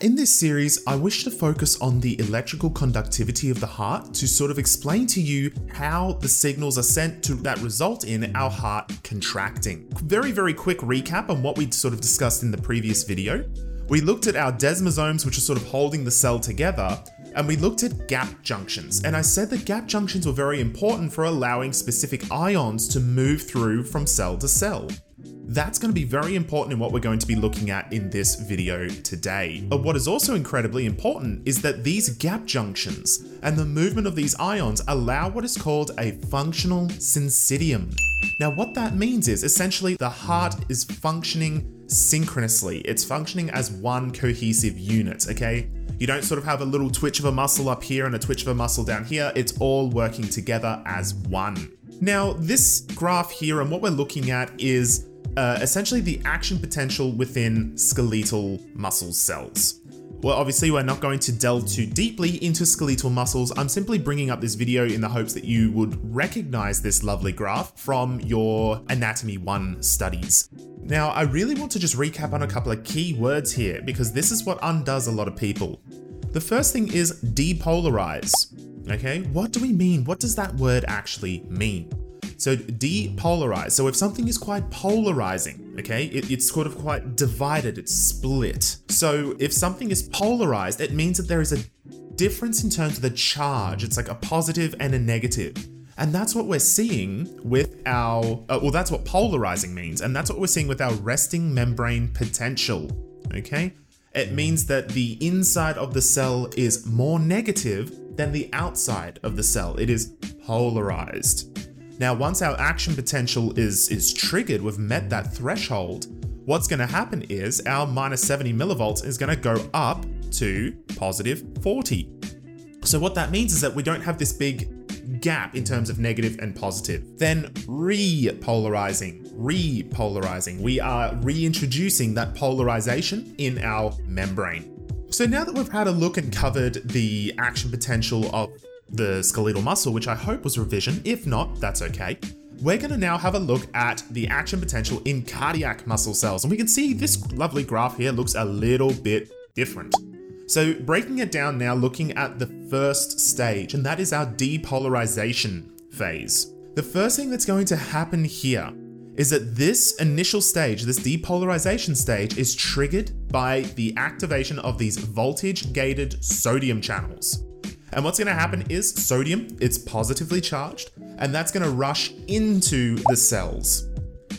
In this series, I wish to focus on the electrical conductivity of the heart to sort of explain to you how the signals are sent to that result in our heart contracting. Very, very quick recap on what we sort of discussed in the previous video. We looked at our desmosomes, which are sort of holding the cell together, and we looked at gap junctions. And I said that gap junctions were very important for allowing specific ions to move through from cell to cell. That's going to be very important in what we're going to be looking at in this video today. But what is also incredibly important is that these gap junctions and the movement of these ions allow what is called a functional syncytium. Now, what that means is essentially the heart is functioning synchronously, it's functioning as one cohesive unit, okay? You don't sort of have a little twitch of a muscle up here and a twitch of a muscle down here, it's all working together as one. Now, this graph here and what we're looking at is uh, essentially the action potential within skeletal muscle cells. Well, obviously, we're not going to delve too deeply into skeletal muscles. I'm simply bringing up this video in the hopes that you would recognize this lovely graph from your Anatomy 1 studies. Now, I really want to just recap on a couple of key words here because this is what undoes a lot of people. The first thing is depolarize. Okay, what do we mean? What does that word actually mean? So depolarize. So if something is quite polarizing, okay, it, it's sort of quite divided, it's split. So if something is polarized, it means that there is a difference in terms of the charge. It's like a positive and a negative. And that's what we're seeing with our, uh, well, that's what polarizing means. And that's what we're seeing with our resting membrane potential. Okay? It means that the inside of the cell is more negative than the outside of the cell. It is polarized. Now, once our action potential is, is triggered, we've met that threshold, what's going to happen is our minus 70 millivolts is going to go up to positive 40. So what that means is that we don't have this big gap in terms of negative and positive. Then repolarizing, repolarizing. We are reintroducing that polarization in our membrane. So now that we've had a look and covered the action potential of the skeletal muscle, which I hope was revision. If not, that's okay. We're going to now have a look at the action potential in cardiac muscle cells. And we can see this lovely graph here looks a little bit different. So, breaking it down now, looking at the first stage, and that is our depolarization phase. The first thing that's going to happen here is that this initial stage, this depolarization stage, is triggered by the activation of these voltage gated sodium channels. And what's going to happen is sodium, it's positively charged, and that's going to rush into the cells.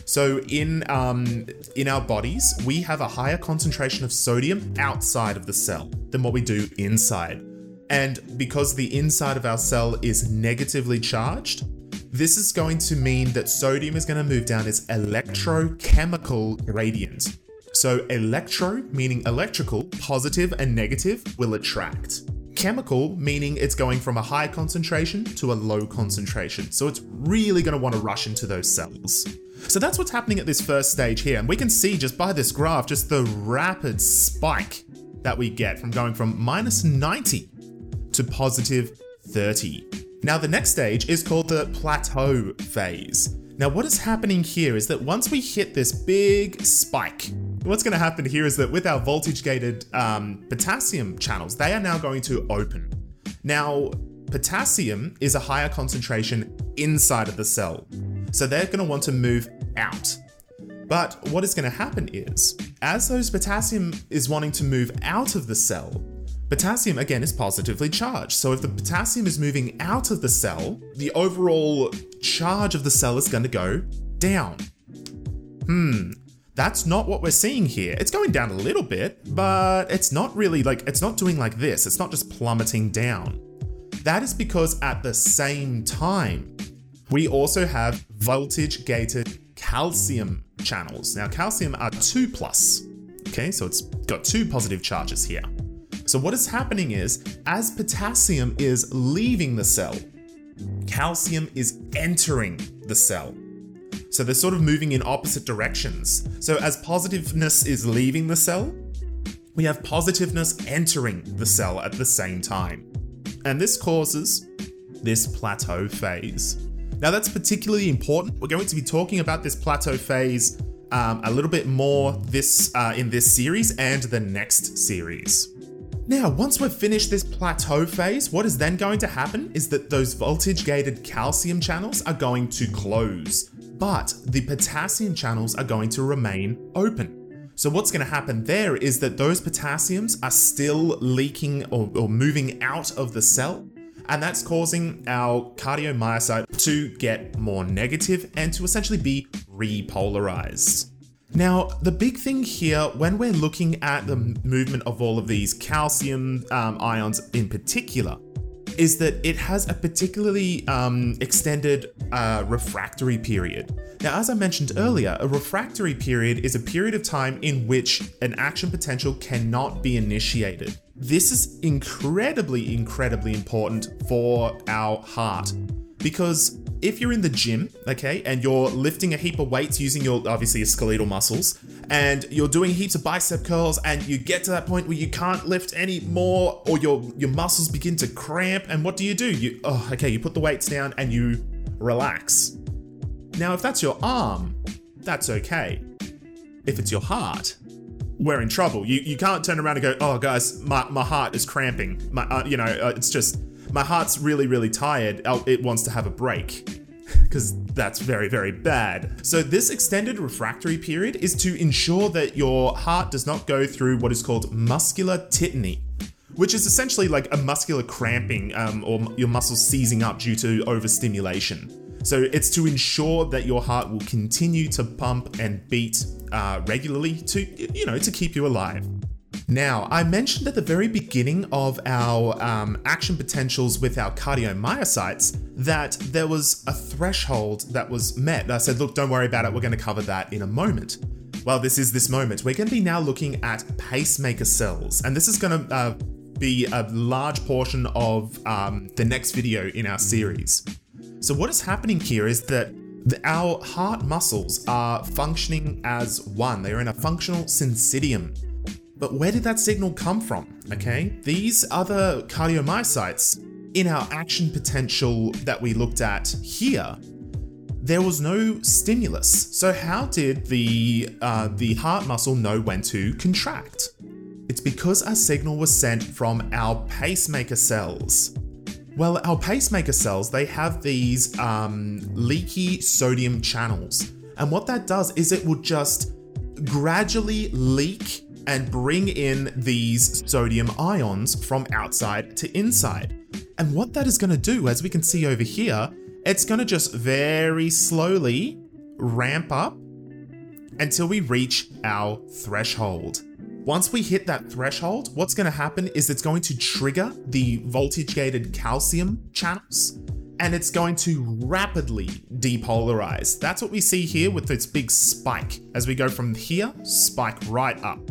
So in um, in our bodies, we have a higher concentration of sodium outside of the cell than what we do inside. And because the inside of our cell is negatively charged, this is going to mean that sodium is going to move down its electrochemical gradient. So electro meaning electrical, positive and negative will attract chemical, meaning it's going from a high concentration to a low concentration. So it's really going to want to rush into those cells. So that's what's happening at this first stage here. And we can see just by this graph, just the rapid spike that we get from going from minus 90 to positive 30. Now, the next stage is called the plateau phase. Now, what is happening here is that once we hit this big spike, what's going to happen here is that with our voltage gated um, potassium channels, they are now going to open. Now, potassium is a higher concentration inside of the cell, so they're going to want to move out. But what is going to happen is, as those potassium is wanting to move out of the cell, potassium again is positively charged. So if the potassium is moving out of the cell, the overall charge of the cell is going to go down. Hmm, that's not what we're seeing here. It's going down a little bit, but it's not really like, it's not doing like this. It's not just plummeting down. That is because at the same time, we also have voltage gated calcium channels. Now, calcium are 2 plus. Okay, so it's got two positive charges here. So, what is happening is, as potassium is leaving the cell, calcium is entering the cell. So they're sort of moving in opposite directions. So as positiveness is leaving the cell, we have positiveness entering the cell at the same time. And this causes this plateau phase. Now, that's particularly important. We're going to be talking about this plateau phase um, a little bit more this uh, in this series and the next series. Now, once we've finished this plateau phase, what is then going to happen is that those voltage gated calcium channels are going to close, but the potassium channels are going to remain open. So, what's going to happen there is that those potassiums are still leaking or, or moving out of the cell, and that's causing our cardiomyocyte to get more negative and to essentially be repolarized. Now, the big thing here, when we're looking at the movement of all of these calcium um, ions in particular, is that it has a particularly um, extended uh, refractory period. Now, as I mentioned earlier, a refractory period is a period of time in which an action potential cannot be initiated. This is incredibly, incredibly important for our heart because if you're in the gym, okay, and you're lifting a heap of weights using your obviously your skeletal muscles, and you're doing heaps of bicep curls, and you get to that point where you can't lift any more, or your your muscles begin to cramp, and what do you do? You oh, okay, you put the weights down and you relax. Now, if that's your arm, that's okay. If it's your heart, we're in trouble. You you can't turn around and go, oh guys, my, my heart is cramping. My uh, you know uh, it's just my heart's really, really tired. Oh, it wants to have a break. Because that's very, very bad. So, this extended refractory period is to ensure that your heart does not go through what is called muscular tetany, which is essentially like a muscular cramping um, or your muscles seizing up due to overstimulation. So it's to ensure that your heart will continue to pump and beat uh, regularly to, you know, to keep you alive. Now, I mentioned at the very beginning of our um, action potentials with our cardiomyocytes that there was a threshold that was met. I said, look, don't worry about it, we're going to cover that in a moment. Well, this is this moment. We're going to be now looking at pacemaker cells, and this is going to uh, be a large portion of um, the next video in our series. So, what is happening here is that the, our heart muscles are functioning as one, they are in a functional syncytium. But where did that signal come from? Okay, these other cardiomyocytes in our action potential that we looked at here, there was no stimulus. So how did the uh, the heart muscle know when to contract? It's because a signal was sent from our pacemaker cells. Well, our pacemaker cells they have these um, leaky sodium channels, and what that does is it will just gradually leak and bring in these sodium ions from outside to inside. And what that is going to do, as we can see over here, it's going to just very slowly ramp up until we reach our threshold. Once we hit that threshold, what's going to happen is it's going to trigger the voltage gated calcium channels and it's going to rapidly depolarize. That's what we see here with this big spike. As we go from here, spike right up.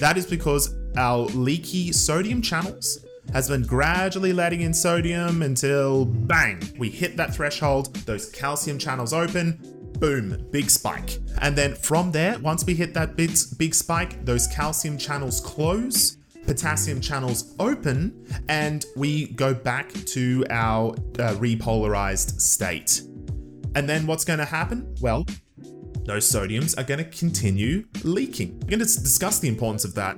That is because our leaky sodium channels has been gradually letting in sodium until bang, we hit that threshold, those calcium channels open, boom, big spike. And then from there, once we hit that big, big spike, those calcium channels close, potassium channels open, and we go back to our uh, repolarized state. And then what's going to happen? Well, those sodiums are going to continue leaking. We're going to discuss the importance of that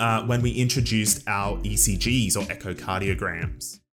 uh, when we introduced our ECGs or echocardiograms.